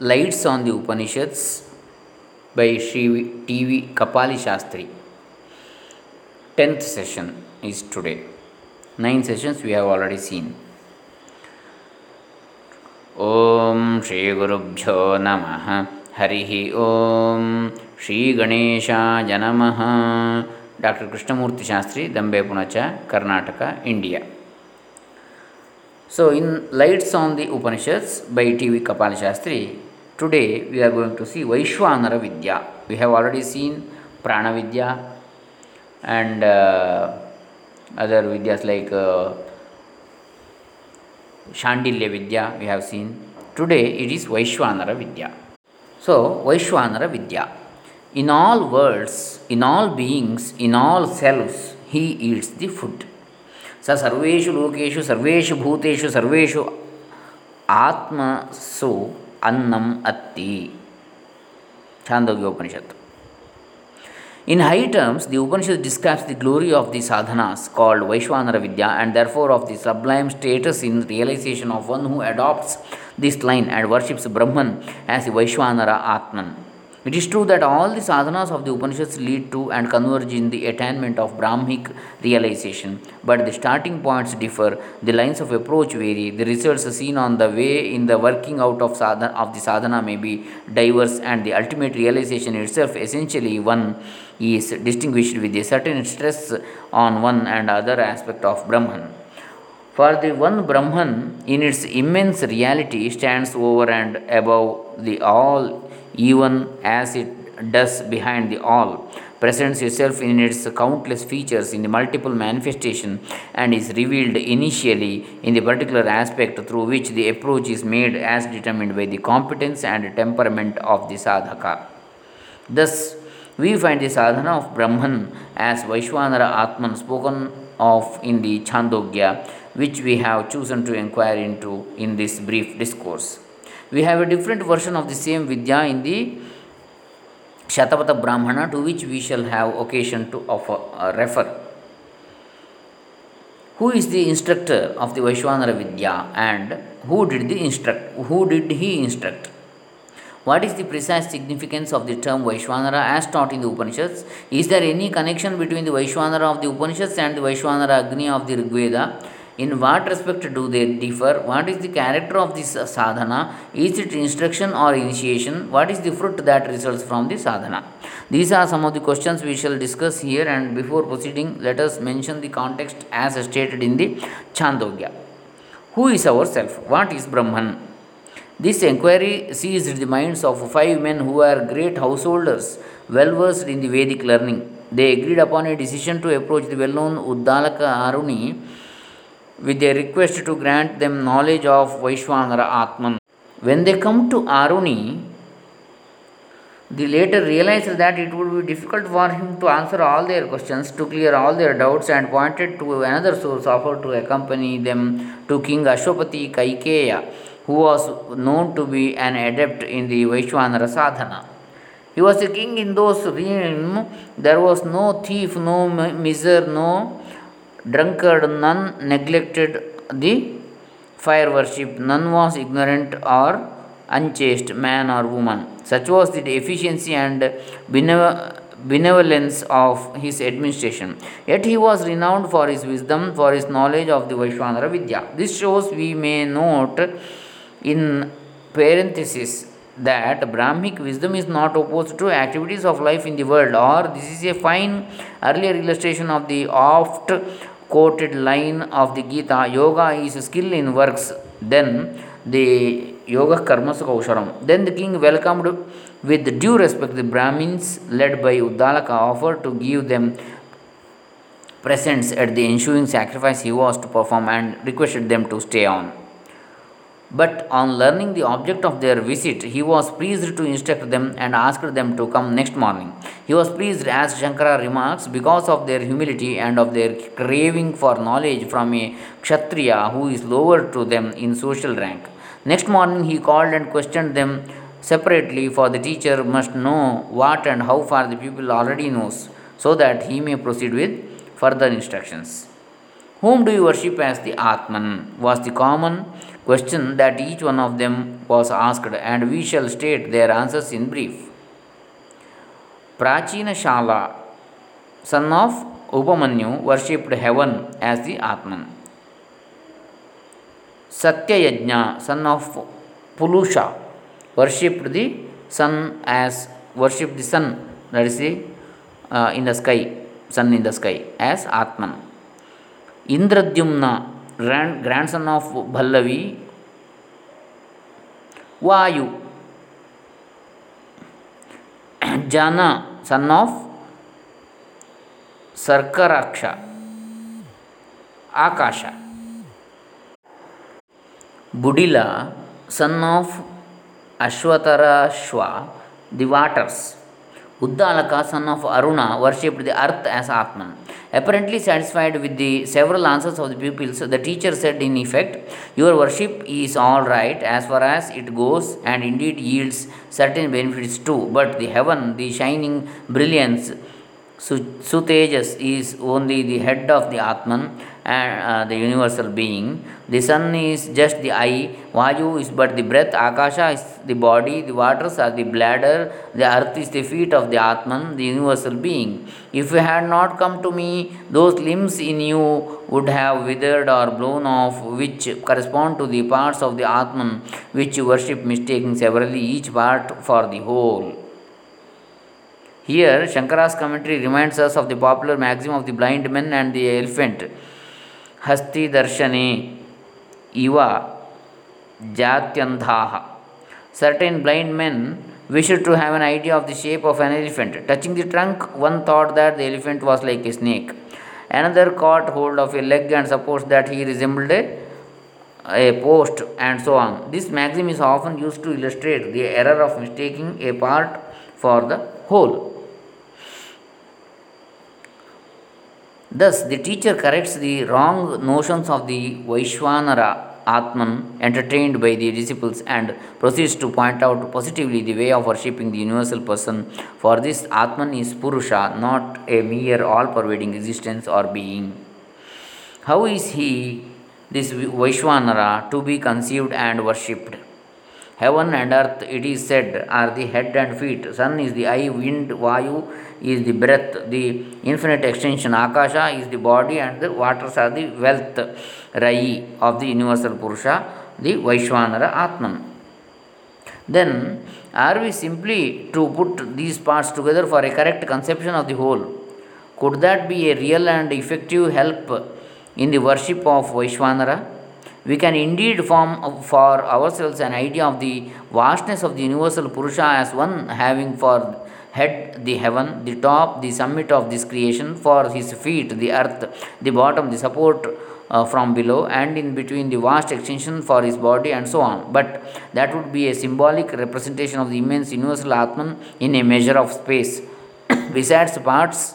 Lights on the Upanishads by Sri T.V. Kapali Shastri. 10th session is today. 9 sessions we have already seen. Om Shri Gurubhyo Namaha Harihi Om Shri Ganesha Janamaha Dr. Krishnamurti Shastri, Dambe Punacha, Karnataka, India. So, in Lights on the Upanishads by T.V. Kapali Shastri, Today we are going to see Vaishwanara Vidya. We have already seen Prana Vidya and uh, other Vidyas like uh, Shandilya Vidya we have seen. Today it is Vaishwanara Vidya. So Vaishwanara Vidya. In all worlds, in all beings, in all selves, he eats the food. स सर्वेषु लोकेषु सर्वेषु भूतेषु सर्वेषु आत्मसु ಅನ್ನಂ ಅತ್ತಿ ಛಾಂದೋಗ್ಯೋಪನಿಷತ್ತು In high terms, the Upanishad describes the glory of the sadhanas called Vaishwanara Vidya and therefore of the sublime status in realization of one who adopts this line and worships Brahman as the Vaishwanara Atman. It is true that all the sadhanas of the Upanishads lead to and converge in the attainment of Brahmic realization, but the starting points differ, the lines of approach vary, the results seen on the way in the working out of, the sadhana may be diverse, and the ultimate realization itself, essentially one, is distinguished with a certain stress on one and other aspect of Brahman. For the one Brahman, in its immense reality, stands over and above the all, even as it does behind the all, presents itself in its countless features in the multiple manifestation, and is revealed initially in the particular aspect through which the approach is made as determined by the competence and temperament of the sadhaka. Thus, we find the sadhana of Brahman as Vaishwanara Atman spoken of in the Chandogya, which we have chosen to inquire into in this brief discourse. We have a different version of the same Vidya in the Shatapatha Brahmana, to which we shall have occasion to offer, uh, refer. Who is the instructor of the Vaishwanara Vidya and who did the instruct? Who did he instruct? What is the precise significance of the term Vaishwanara as taught in the Upanishads? Is there any connection between the Vaishwanara of the Upanishads and the Vaishwanara Agni of the Rigveda? In what respect do they differ? What is the character of this sadhana? Is it instruction or initiation? What is the fruit that results from the sadhana? These are some of the questions we shall discuss here, and before proceeding, let us mention the context as stated in the Chandogya. Who is our self? What is Brahman? This enquiry seized the minds of five men who were great householders, well versed in the Vedic learning. They agreed upon a decision to approach the well known Uddalaka Aruni with a request to grant them knowledge of Vaishwanara Atman. When they come to Aruni, the later realized that it would be difficult for him to answer all their questions, to clear all their doubts, and pointed to another source offered to accompany them to King Ashwapati Kaikeya, who was known to be an adept in the Vaishwanara sadhana. He was a king in those realms. There was no thief, no miser, no drunkard, none neglected the fire worship, none was ignorant or unchaste, man or woman. Such was the efficiency and benevolence of his administration. Yet he was renowned for his wisdom, for his knowledge of the Vaishwanara Vidya. This shows we may note in parenthesis that Brahmic wisdom is not opposed to activities of life in the world, or this is a fine earlier illustration of the oft quoted line of the Gita Yoga is skill in works, then the Yoga Karmas Kaushalam. Then the king welcomed with due respect the Brahmins led by Uddalaka offered to give them presents at the ensuing sacrifice he was to perform and requested them to stay on. But on learning the object of their visit, he was pleased to instruct them and asked them to come next morning. He was pleased, as Shankara remarks, because of their humility and of their craving for knowledge from a Kshatriya who is lower to them in social rank. Next morning, he called and questioned them separately, for the teacher must know what and how far the pupil already knows, so that he may proceed with further instructions. Whom do you worship as the Atman? was the common question that each one of them was asked, and we shall state their answers in brief. Prachina Shala, son of Upamanyu, worshipped heaven as the Atman. Satyayajna, son of Pulusha, worshipped the sun as worshipped the sun, that is the uh, in the sky, sun in the sky, as Atman. Indradyumna, grandson of Bhallavi, Vayu, Jana, son of Sarkaraksha, Akasha, Budila, son of Ashwatarashwa, the waters. Uddalaka, son of Aruna, worshipped the earth as Atman. Apparently satisfied with the several answers of the pupils, the teacher said in effect, Your worship is all right as far as it goes and indeed yields certain benefits too, but the heaven, the shining brilliance, Sutejas is only the head of the Atman and uh, the universal being. The sun is just the eye, Vayu is but the breath, Akasha is the body, the waters are the bladder, the earth is the feet of the Atman, the universal being. If you had not come to me, those limbs in you would have withered or blown off, which correspond to the parts of the Atman which you worship, mistaking severally each part for the whole. Here, Shankara's commentary reminds us of the popular maxim of the blind men and the elephant. Hasti darshane iva jatyandhaha. Certain blind men wished to have an idea of the shape of an elephant. Touching the trunk, one thought that the elephant was like a snake. Another caught hold of a leg and supposed that he resembled a, a post, and so on. This maxim is often used to illustrate the error of mistaking a part for the whole. Thus, the teacher corrects the wrong notions of the Vaishwanara Atman entertained by the disciples and proceeds to point out positively the way of worshipping the universal person. For this, Atman is Purusha, not a mere all pervading existence or being. How is he, this Vaishwanara, to be conceived and worshipped? Heaven and earth, it is said, are the head and feet. Sun is the eye, wind, Vayu is the breath, the infinite extension. Akasha is the body, and the waters are the wealth, Rai of the universal Purusha, the Vaishwanara Atman. Then, are we simply to put these parts together for a correct conception of the whole? Could that be a real and effective help in the worship of Vaishwanara? We can indeed form for ourselves an idea of the vastness of the universal Purusha as one having for head the heaven, the top, the summit of this creation, for his feet the earth, the bottom, the support uh, from below, and in between the vast extension for his body, and so on. But that would be a symbolic representation of the immense universal Atman in a measure of space. Besides, parts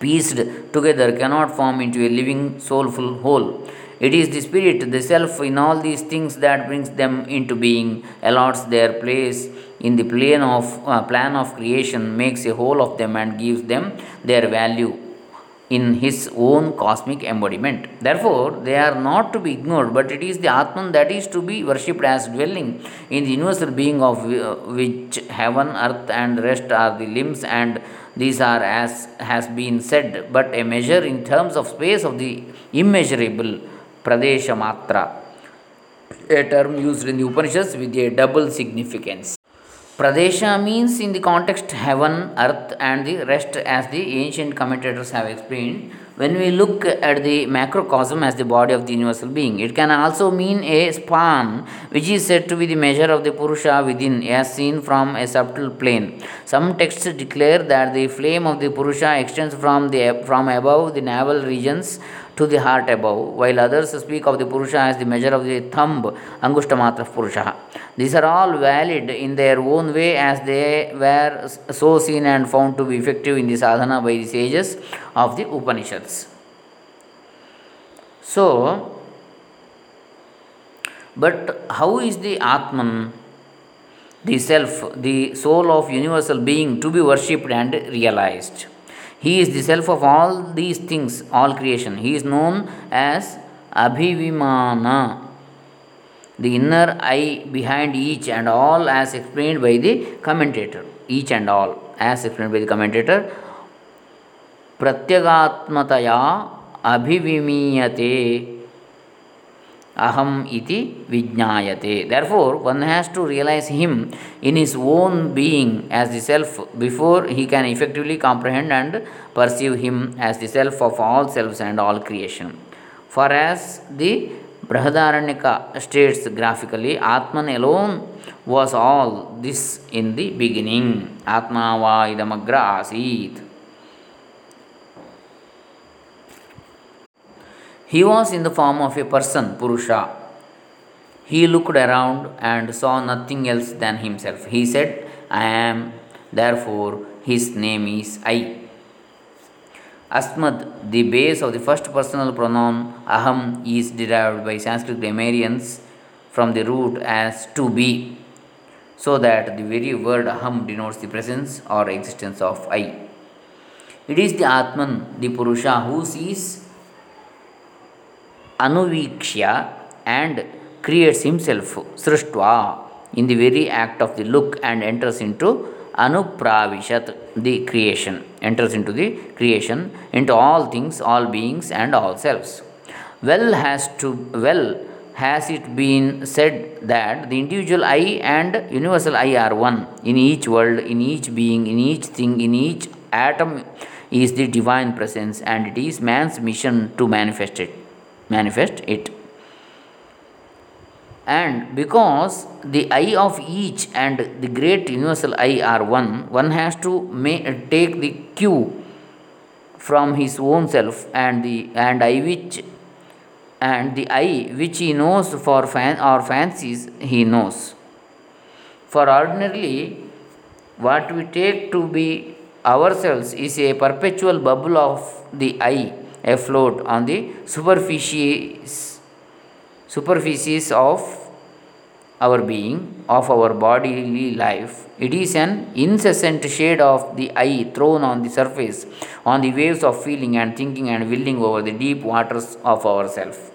pieced together cannot form into a living, soulful whole. It is the spirit, the self in all these things that brings them into being, allots their place in the plane of uh, plan of creation, makes a whole of them, and gives them their value in his own cosmic embodiment. Therefore, they are not to be ignored, but it is the Atman that is to be worshipped as dwelling in the universal being of uh, which heaven, earth, and rest are the limbs, and these are, as has been said, but a measure in terms of space of the immeasurable Pradesha Matra, a term used in the Upanishads with a double significance. Pradesha means in the context heaven, earth, and the rest, as the ancient commentators have explained. When we look at the macrocosm as the body of the universal being, it can also mean a span, which is said to be the measure of the Purusha within, as seen from a subtle plane. Some texts declare that the flame of the Purusha extends from the from above the navel regions to the heart above, while others speak of the Purusha as the measure of the thumb, Angushthamatra of Purusha. These are all valid in their own way as they were so seen and found to be effective in the sadhana by the sages of the Upanishads. So, but how is the Atman, the self, the soul of universal being to be worshipped and realized? He is the self of all these things, all creation. He is known as Abhivimana. the inner I behind each and all as explained by the commentator. Each and all as explained by the commentator. प्रत्यगात्मतया अभिविमीयते aham iti vijnayate therefore one has to realize him in his own being as the self before he can effectively comprehend and perceive him as the self of all selves and all creation. For as the Brihadaranyaka states graphically Atman alone was all this in the beginning. Atma va idamagra He was in the form of a person, Purusha. He looked around and saw nothing else than himself. He said, I am, therefore his name is I. Asmad, the base of the first personal pronoun aham, is derived by Sanskrit grammarians from the root as to be, so that the very word aham denotes the presence or existence of I. It is the Atman, the Purusha, who sees anuvikshya and creates himself srishtva in the very act of the look and enters into anupravishat the creation. Enters into the creation into all things all beings and all selves. Well has to well has it been said that the individual I and universal I are one. In each world, in each being, in each thing, in each atom is the divine presence, and it is man's mission to manifest it manifest it. And because the I of each and the great universal I are one, one has to take the cue from his own self and the and I which and the I which he knows for fan or fancies he knows. For ordinarily, what we take to be ourselves is a perpetual bubble of the I afloat on the superficies, superficies of our being, of our bodily life. It is an incessant shade of the eye thrown on the surface, on the waves of feeling and thinking and willing over the deep waters of ourself.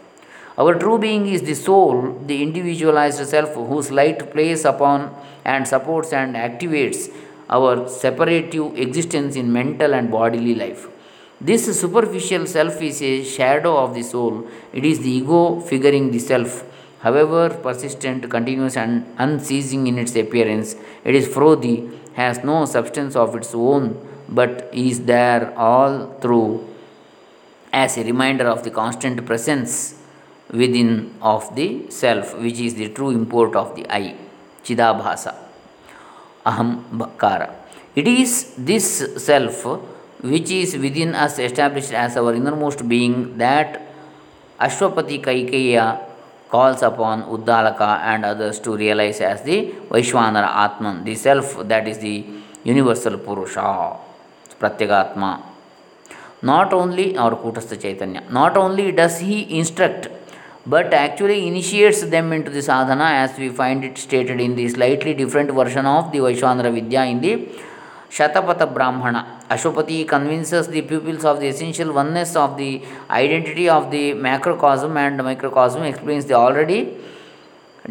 Our true being is the soul, the individualized self whose light plays upon and supports and activates our separative existence in mental and bodily life. This superficial self is a shadow of the soul. It is the ego figuring the self. However persistent, continuous, and unceasing in its appearance, it is frothy, has no substance of its own, but is there all through as a reminder of the constant presence within of the self, which is the true import of the I, Chidabhasa, Aham Bhakara. It is this self which is within us established as our innermost being that Ashwapati Kaikeya calls upon Uddalaka and others to realize as the Vaishwanara Atman, the self that is the universal Purusha, Pratyagatma. Not only our Kutastha Chaitanya, not only does he instruct but actually initiates them into the sadhana as we find it stated in the slightly different version of the Vaishwanara Vidya in the Shatapatha Brahmana. Ashwapati convinces the pupils of the essential oneness of the identity of the macrocosm and microcosm, explains the already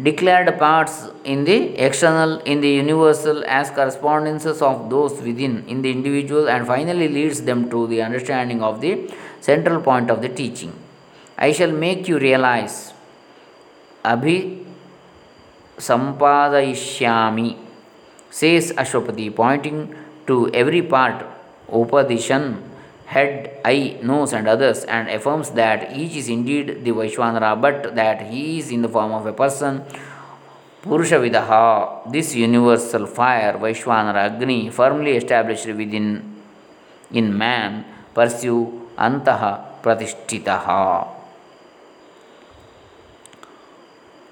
declared parts in the external, in the universal, as correspondences of those within, in the individual, and finally leads them to the understanding of the central point of the teaching. I shall make you realize. Abhi sampadayishyami, says Ashwapati, pointing to every part, Upadishan, head, eye, nose, and others, and affirms that each is indeed the Vaishwanara, but that he is in the form of a person. Purushavidaha, this universal fire, Vaishwanara Agni, firmly established within in man, purushe antaha pratishtitaha.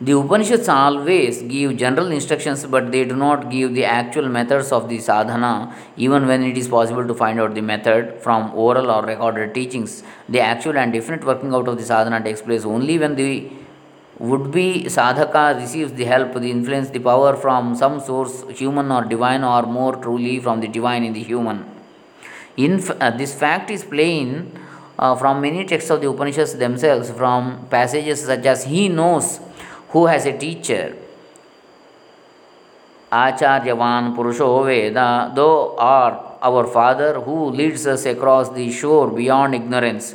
The Upanishads always give general instructions, but they do not give the actual methods of the sadhana, even when it is possible to find out the method from oral or recorded teachings. The actual and definite working out of the sadhana takes place only when the would be sadhaka receives the help, the influence, the power from some source, human or divine, or more truly from the divine in the human. In uh, this fact is plain uh, from many texts of the Upanishads themselves, from passages such as He knows has a teacher. Acharyavan Purusho Veda, thou art our father who leads us across the shore beyond ignorance.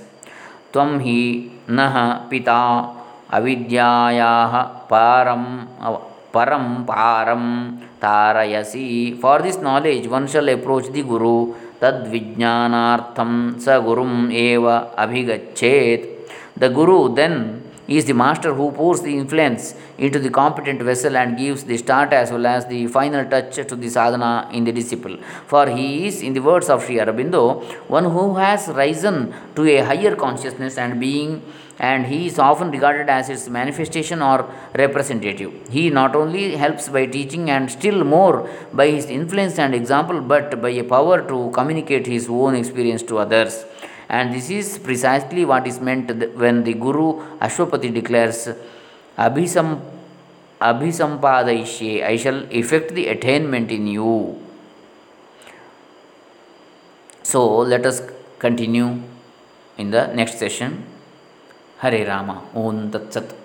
Tvam hi nah pita avidyayaha param param param tarayasi. For this knowledge, one shall approach the Guru. Tad vijnanartham sa gurum eva abhigachet. The Guru then is the master who pours the influence into the competent vessel and gives the start as well as the final touch to the sadhana in the disciple. For he is, in the words of Sri Aurobindo, one who has risen to a higher consciousness and being, and he is often regarded as its manifestation or representative. He not only helps by teaching and still more by his influence and example, but by a power to communicate his own experience to others. And this is precisely what is meant when the Guru Ashwapati declares, Abhisam, Abhisampadayishye, I shall effect the attainment in you. So let us continue in the next session. Hare Rama. Om Tat Sat.